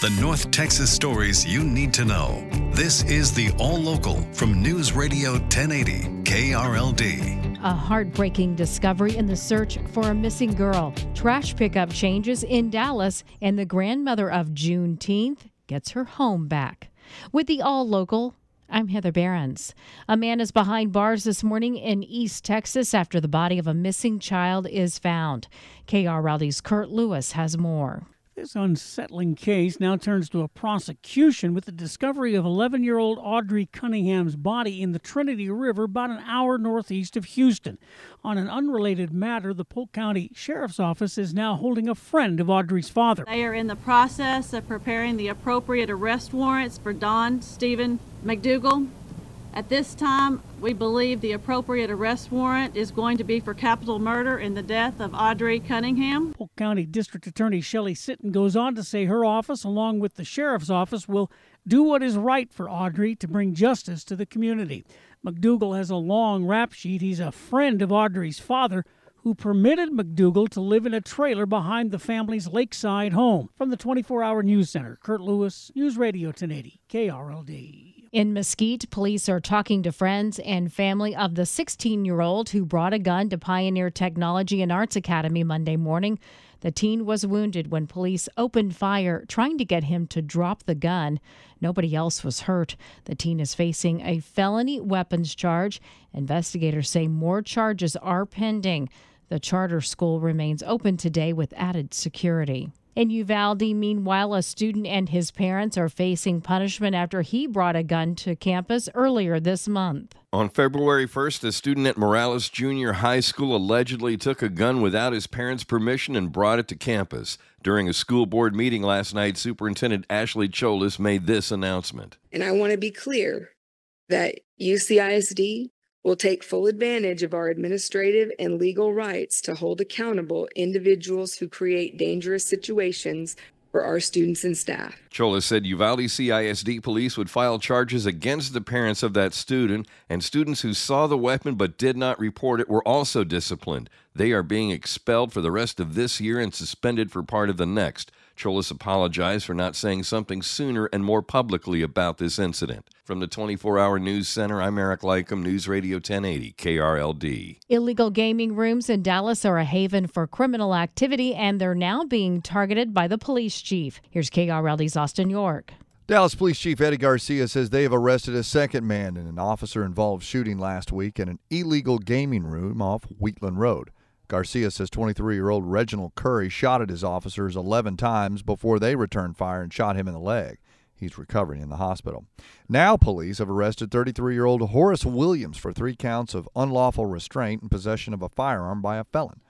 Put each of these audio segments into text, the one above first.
The North Texas stories you need to know. This is the All Local from News Radio 1080 KRLD. A heartbreaking discovery in the search for a missing girl. Trash pickup changes in Dallas, and the grandmother of Juneteenth gets her home back. With the All Local, I'm Heather Behrens. A man is behind bars this morning in East Texas after the body of a missing child is found. KRLD's Kurt Lewis has more. This unsettling case now turns to a prosecution with the discovery of 11 year old Audrey Cunningham's body in the Trinity River about an hour northeast of Houston. On an unrelated matter, the Polk County Sheriff's Office is now holding a friend of Audrey's father. They are in the process of preparing the appropriate arrest warrants for Don Steven McDougal. At this time, we believe the appropriate arrest warrant is going to be for capital murder in the death of Audrey Cunningham. Polk County District Attorney Shelley Sitton goes on to say her office, along with the Sheriff's Office, will do what is right for Audrey to bring justice to the community. McDougal has a long rap sheet. He's a friend of Audrey's father who permitted McDougal to live in a trailer behind the family's lakeside home. From the 24 hour news center, Kurt Lewis, News Radio 1080, KRLD. In Mesquite, police are talking to friends and family of the 16 year old who brought a gun to Pioneer Technology and Arts Academy Monday morning. The teen was wounded when police opened fire trying to get him to drop the gun. Nobody else was hurt. The teen is facing a felony weapons charge. Investigators say more charges are pending. The charter school remains open today with added security. In Uvalde, meanwhile, a student and his parents are facing punishment after he brought a gun to campus earlier this month. On February 1st, a student at Morales Junior High School allegedly took a gun without his parents' permission and brought it to campus. During a school board meeting last night, Superintendent Ashley Chohlis made this announcement. And I want to be clear that UCISD will take full advantage of our administrative and legal rights to hold accountable individuals who create dangerous situations for our students and staff. Chohlis said Uvalde CISD police would file charges against the parents of that student, and students who saw the weapon but did not report it were also disciplined. They are being expelled for the rest of this year and suspended for part of the next. Chohlis apologized for not saying something sooner and more publicly about this incident. From the 24 hour news center, I'm Eric Lycum, News Radio 1080, KRLD. Illegal gaming rooms in Dallas are a haven for criminal activity, and they're now being targeted by the police chief. Here's KRLD's Austin York. Dallas Police Chief Eddie Garcia says they have arrested a second man in an officer involved shooting last week in an illegal gaming room off Wheatland Road. Garcia says 23 year old Reginald Curry shot at his officers 11 times before they returned fire and shot him in the leg. He's recovering in the hospital. Now, police have arrested 33 year old Horace Williams for three counts of unlawful restraint and possession of a firearm by a felon.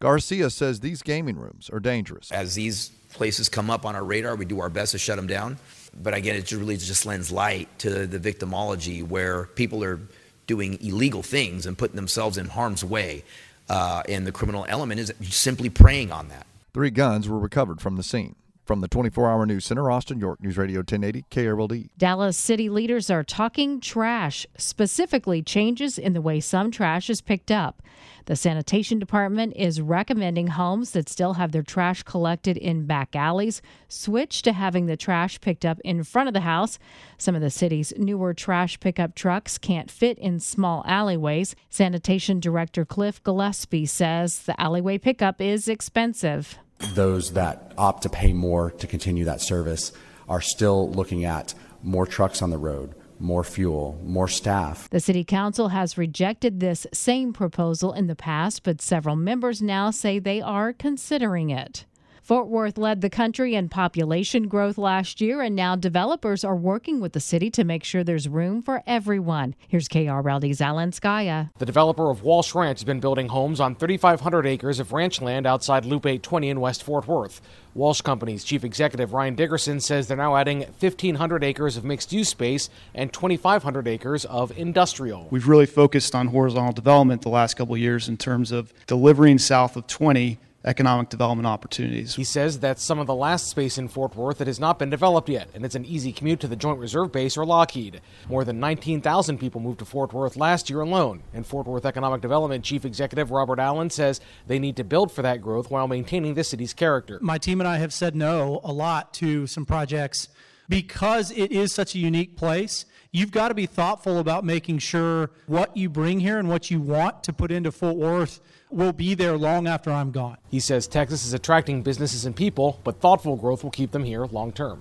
Garcia says these gaming rooms are dangerous. As these places come up on our radar, we do our best to shut them down. But again, it really just lends light to the victimology where people are doing illegal things and putting themselves in harm's way. Uh, and the criminal element is simply preying on that. Three guns were recovered from the scene. From the 24 hour news center, Austin, York, News Radio 1080, KRLD. Dallas city leaders are talking trash, specifically changes in the way some trash is picked up. The sanitation department is recommending homes that still have their trash collected in back alleys switch to having the trash picked up in front of the house. Some of the city's newer trash pickup trucks can't fit in small alleyways. Sanitation Director Cliff Gillespie says the alleyway pickup is expensive. Those that opt to pay more to continue that service are still looking at more trucks on the road, more fuel, more staff. The City Council has rejected this same proposal in the past, but several members now say they are considering it. Fort Worth led the country in population growth last year, and now developers are working with the city to make sure there's room for everyone. Here's KRLD's Alan Scaia. The developer of Walsh Ranch has been building homes on 3,500 acres of ranch land outside Loop 820 in West Fort Worth. Walsh Company's chief executive Ryan Dickerson says they're now adding 1,500 acres of mixed use space and 2,500 acres of industrial. We've really focused on horizontal development the last couple of years in terms of delivering south of 20 economic development opportunities. He says that's some of the last space in Fort Worth that has not been developed yet, and it's an easy commute to the Joint Reserve Base or Lockheed. More than 19,000 people moved to Fort Worth last year alone, and Fort Worth Economic Development Chief Executive Robert Allen says they need to build for that growth while maintaining the city's character. My team and I have said no a lot to some projects because it is such a unique place you've got to be thoughtful about making sure what you bring here and what you want to put into Fort Worth will be there long after I'm gone. He says Texas is attracting businesses and people, but thoughtful growth will keep them here long term.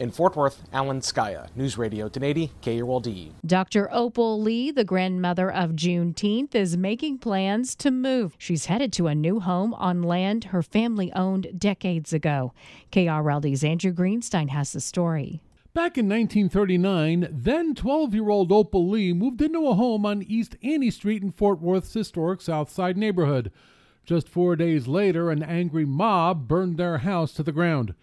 In Fort Worth, Alan Scaia, News Radio 1080 KRLD. Dr. Opal Lee, the grandmother of Juneteenth, is making plans to move. She's headed to a new home on land her family owned decades ago. KRLD's Andrew Greenstein has the story. Back in 1939, then 12 year old Opal Lee moved into a home on East Annie Street in Fort Worth's historic South Side neighborhood. Just four days later, an angry mob burned their house to the ground.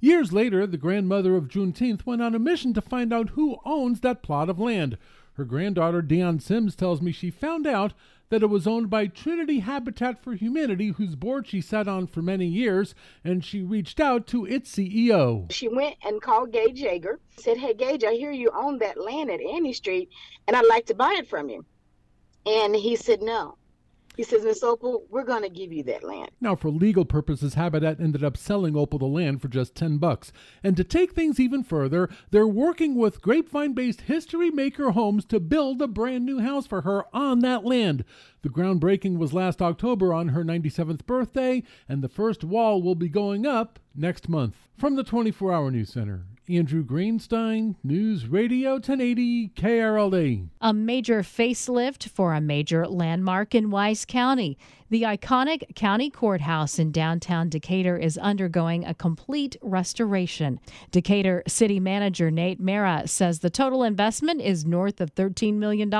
Years later, the grandmother of Juneteenth went on a mission to find out who owns that plot of land. Her granddaughter, Dione Sims, tells me she found out that it was owned by Trinity Habitat for Humanity, whose board she sat on for many years, and she reached out to its CEO. She went and called Gage Yager, said, Hey, Gage, I hear you own that land at Annie Street, and I'd like to buy it from you. And he said, No. He says, Miss Opal, we're going to give you that land. Now, for legal purposes, Habitat ended up selling Opal the land for just 10 bucks. And to take things even further, they're working with grapevine-based History Maker Homes to build a brand new house for her on that land. The groundbreaking was last October on her 97th birthday, and the first wall will be going up next month. From the 24 Hour News Center, Andrew Greenstein, News Radio 1080 KRLD. A major facelift for a major landmark in Wise County. The iconic county courthouse in downtown Decatur is undergoing a complete restoration. Decatur City Manager Nate Mara says the total investment is north of $13 million.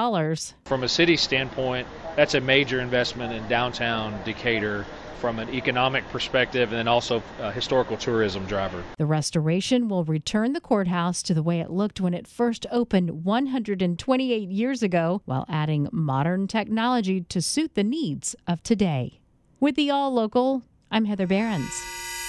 From a city standpoint, that's a major investment in downtown Decatur from an economic perspective and then also a historical tourism driver. The restoration will return the courthouse to the way it looked when it first opened 128 years ago while adding modern technology to suit the needs of today. With the All Local, I'm Heather Behrens.